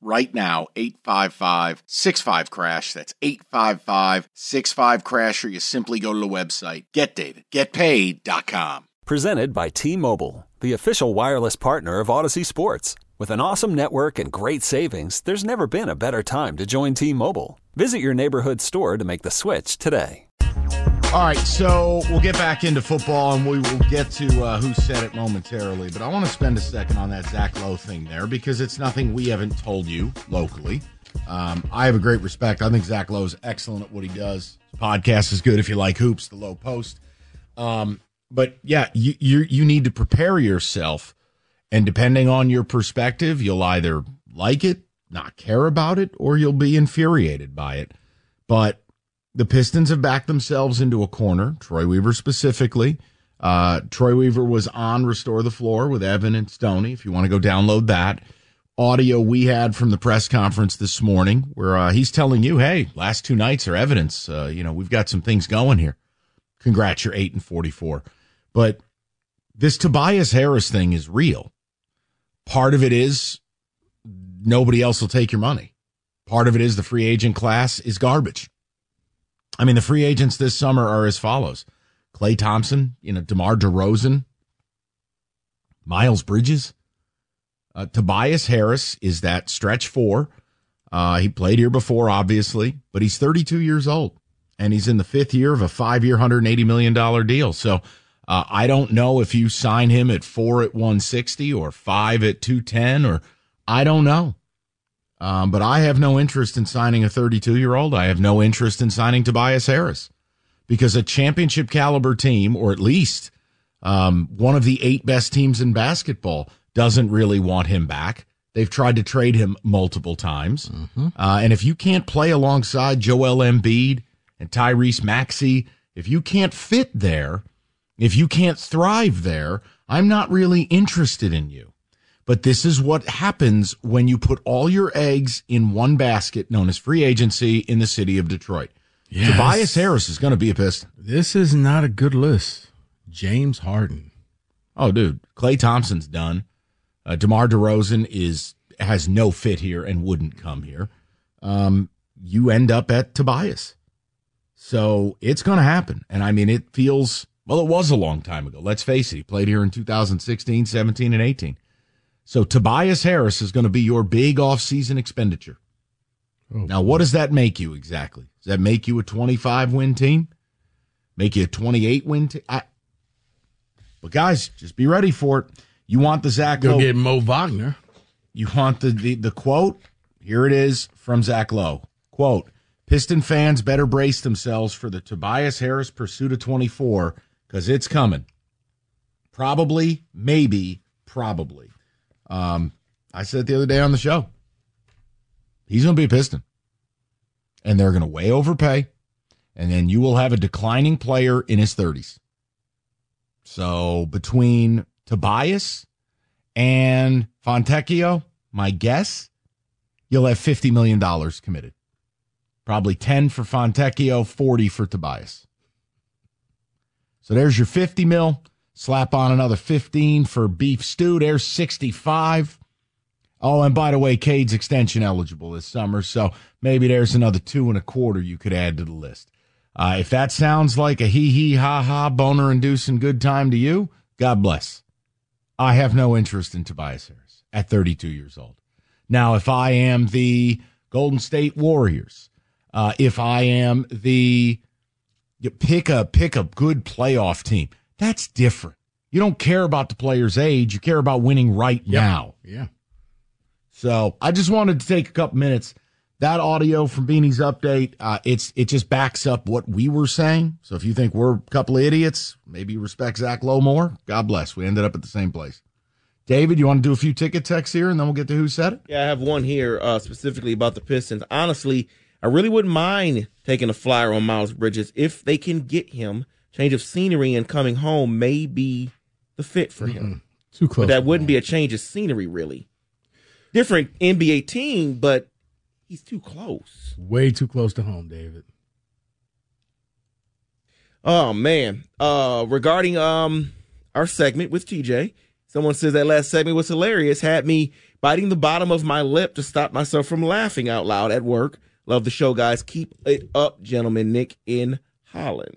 right now 855 65 crash. That's 855 65 crash or you simply go to the website. Getdavidgetpaid.com presented by T-Mobile the official wireless partner of Audacy Sports. With an awesome network and great savings there's never been a better time to join T-Mobile. Visit your neighborhood store to make the switch today all right, so we'll get back into football and we will get to uh, who said it momentarily. But I want to spend a second on that Zach Lowe thing there because it's nothing we haven't told you locally. Um, I have a great respect. I think Zach Lowe is excellent at what he does. His podcast is good if you like hoops, the Lowe Post. Um, but yeah, you, you you need to prepare yourself, and depending on your perspective, you'll either like it, not care about it, or you'll be infuriated by it. But the Pistons have backed themselves into a corner, Troy Weaver specifically. Uh, Troy Weaver was on Restore the Floor with Evan and Stony. If you want to go download that audio we had from the press conference this morning, where uh, he's telling you, "Hey, last two nights are evidence. Uh, you know, we've got some things going here. Congrats, you're eight and forty-four." But this Tobias Harris thing is real. Part of it is nobody else will take your money. Part of it is the free agent class is garbage. I mean, the free agents this summer are as follows: Klay Thompson, you know, DeMar DeRozan, Miles Bridges, uh, Tobias Harris is that stretch four. Uh, he played here before, obviously, but he's 32 years old and he's in the fifth year of a five year, $180 million deal. So uh, I don't know if you sign him at four at 160 or five at 210 or I don't know. Um, but I have no interest in signing a 32 year old. I have no interest in signing Tobias Harris because a championship caliber team, or at least um, one of the eight best teams in basketball, doesn't really want him back. They've tried to trade him multiple times. Mm-hmm. Uh, and if you can't play alongside Joel Embiid and Tyrese Maxey, if you can't fit there, if you can't thrive there, I'm not really interested in you. But this is what happens when you put all your eggs in one basket known as free agency in the city of Detroit. Yes. Tobias Harris is going to be a Piston. This is not a good list. James Harden. Oh, dude. Klay Thompson's done. Uh, DeMar DeRozan is has no fit here and wouldn't come here. Um, you end up at Tobias. So it's going to happen. And I mean, it feels, well, it was a long time ago. Let's face it. He played here in 2016, 17, and 18. So Tobias Harris is going to be your big offseason expenditure. Oh, now, what does that make you exactly? Does that make you a 25 win team? Make you a 28 win team? I, but guys, just be ready for it. You want the Zach Go Lowe. get Mo Wagner. You want the, the, the quote? Here it is from Zach Lowe. Quote, Piston fans better brace themselves for the Tobias Harris pursuit of 24 because it's coming. Probably, maybe, probably. Um, I said the other day on the show, he's going to be a Piston. And they're going to way overpay. And then you will have a declining player in his 30s. So between Tobias and Fontecchio, my guess, you'll have $50 million committed. Probably 10 for Fontecchio, 40 for Tobias. So there's your 50 mil. Slap on another 15 for beef stew. There's 65. Oh, and by the way, Cade's extension eligible this summer, so maybe there's another two and a quarter you could add to the list. Uh, if that sounds like a hee hee ha ha boner inducing good time to you, God bless. I have no interest in Tobias Harris at 32 years old. Now, if I am the Golden State Warriors, uh, if I am the pick a pick a good playoff team, that's different. You don't care about the player's age. You care about winning right yep. now. Yeah. So I just wanted to take a couple minutes. That audio from Beanie's update, uh, it's it just backs up what we were saying. So if you think we're a couple of idiots, maybe respect Zach Lowe more. God bless. We ended up at the same place. David, you want to do a few ticket texts here, and then we'll get to who said it. Yeah, I have one here uh, specifically about the Pistons. Honestly, I really wouldn't mind taking a flyer on Miles Bridges if they can get him change of scenery and coming home may be the fit for him. Too close. But that wouldn't be a change of scenery, really. Different NBA team, but he's too close. way too close to home, David. Oh man. Uh regarding um our segment with TJ, someone says that last segment was hilarious, had me biting the bottom of my lip to stop myself from laughing out loud at work. Love the show, guys. Keep it up, gentlemen. Nick in Holland.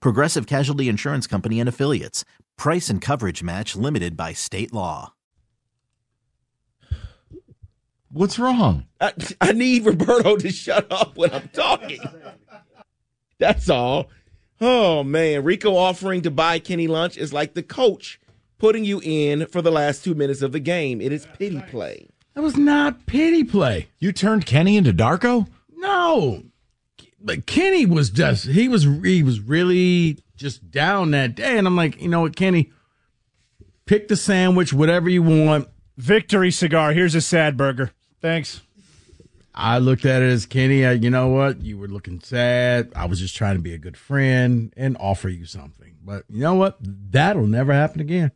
Progressive Casualty Insurance Company and Affiliates. Price and coverage match limited by state law. What's wrong? I, I need Roberto to shut up when I'm talking. That's all. Oh man, Rico offering to buy Kenny lunch is like the coach putting you in for the last two minutes of the game. It is pity play. That was not pity play. You turned Kenny into Darko? No, but Kenny was just he was he was really just down that day, and I'm like, you know what, Kenny, pick the sandwich, whatever you want. Victory cigar. Here's a sad burger. Thanks. I looked at it as Kenny. I, you know what? You were looking sad. I was just trying to be a good friend and offer you something. But you know what? That'll never happen again.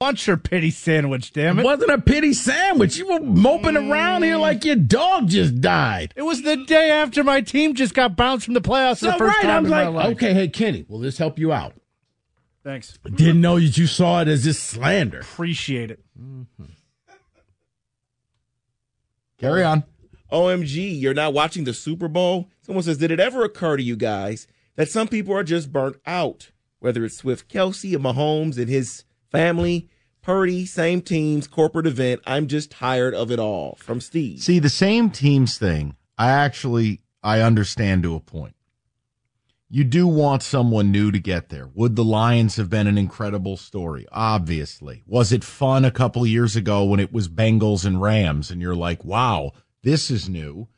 Lunch or pity sandwich, damn It it. wasn't a pity sandwich. You were moping around here like your dog just died. It was the day after my team just got bounced from the playoffs So the first right, time I'm in like, my life. okay, hey Kenny, will this help you out? Thanks. Didn't know that you saw it as just slander. Appreciate it. Mm-hmm. Carry on. OMG, you're not watching the Super Bowl? Someone says, Did it ever occur to you guys that some people are just burnt out? Whether it's Swift Kelce and Mahomes and his family, Purdy, same teams, corporate event. I'm just tired of it all. From Steve. See, the same teams thing, I actually I understand to a point. You do want someone new to get there. Would the Lions have been an incredible story? Obviously. Was it fun a couple years ago when it was Bengals and Rams and you're like, "Wow, this is new."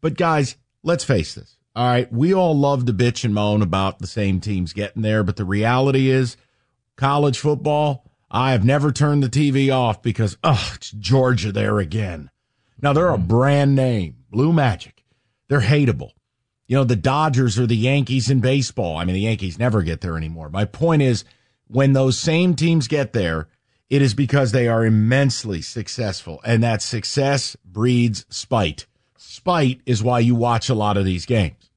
But guys, let's face this. All right, we all love to bitch and moan about the same teams getting there, but the reality is college football, I have never turned the TV off because, oh, it's Georgia there again. Now they're a mm-hmm. brand name, Blue Magic. They're hateable. You know, the Dodgers are the Yankees in baseball. I mean, the Yankees never get there anymore. My point is, when those same teams get there, it is because they are immensely successful, and that success breeds spite. Spite is why you watch a lot of these games.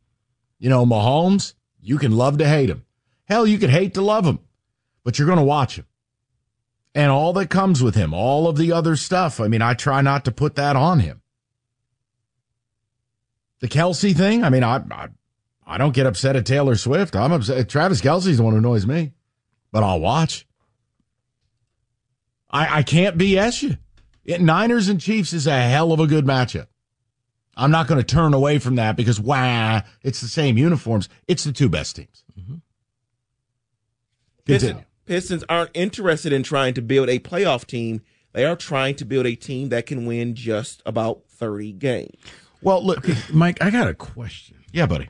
You know, Mahomes, you can love to hate him. Hell, you could hate to love him, but you're going to watch him. And all that comes with him, all of the other stuff. I mean, I try not to put that on him. The Kelce thing, I mean, I, I, I don't get upset at Taylor Swift. I'm upset. Travis Kelce's the one who annoys me, but I'll watch. I, I can't BS you. It, Niners and Chiefs is a hell of a good matchup. I'm not going to turn away from that because, wah, it's the same uniforms. It's the two best teams. Mm-hmm. Continue. Pistons, Pistons aren't interested in trying to build a playoff team. They are trying to build a team that can win just about 30 games. Well, look, Mike, I got a question. yeah, buddy.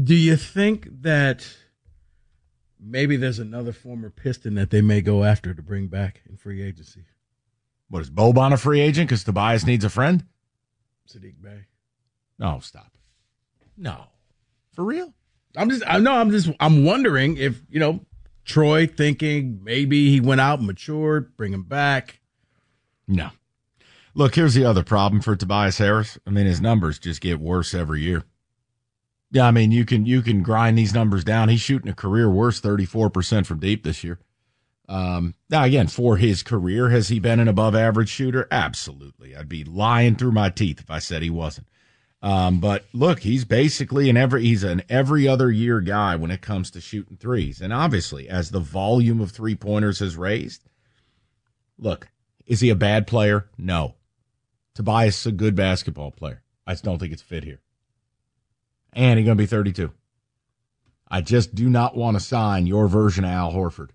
Do you think that maybe there's another former Piston that they may go after to bring back in free agency? What is Boban a free agent because Tobias needs a friend? Saddiq Bey. No, stop. No, for real. I'm just, I know, I'm just, I'm wondering if, you know, Troy thinking maybe he went out, matured, bring him back. No. Look, here's the other problem for Tobias Harris. I mean, his numbers just get worse every year. Yeah, I mean, you can you can grind these numbers down. He's shooting a career worst 34% from deep this year. Um, now again, for his career, has he been an above average shooter? Absolutely. I'd be lying through my teeth if I said he wasn't. Um, but look, he's basically an every he's an every other year guy when it comes to shooting threes. And obviously, as the volume of three pointers has raised, look, is he a bad player? No. Tobias is a good basketball player. I just don't think it's fit here. And he's to be 32. I just do not want to sign your version of Al Horford.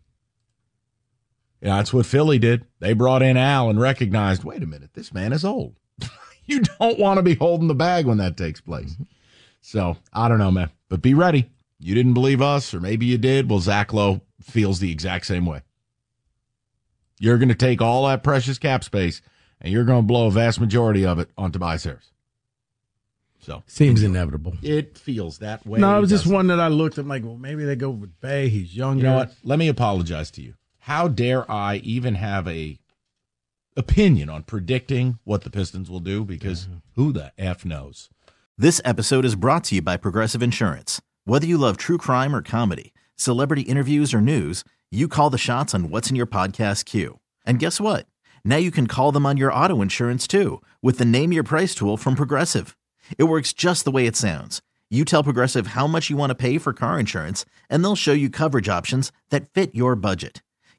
Yeah, that's what Philly did. They brought in Al and recognized, wait a minute, this man is old. You don't want to be holding the bag when that takes place. So I don't know, man. But be ready. You didn't believe us, or maybe you did. Well, Zach Lowe feels the exact same way. You're going to take all that precious cap space and you're going to blow a vast majority of it on Tobias Harris. So seems inevitable. It feels that way. No, it was just one that I looked at. like, well, maybe they go with Bey. He's younger. You know what? Let me apologize to you. How dare I even have a opinion on predicting what the Pistons will do? Because mm-hmm. who the f knows? This episode is brought to you by Progressive Insurance. Whether you love true crime or comedy, celebrity interviews or news, you call the shots on what's in your podcast queue. And guess what? Now you can call them on your auto insurance too with the Name Your Price tool from Progressive. It works just the way it sounds. You tell Progressive how much you want to pay for car insurance, and they'll show you coverage options that fit your budget.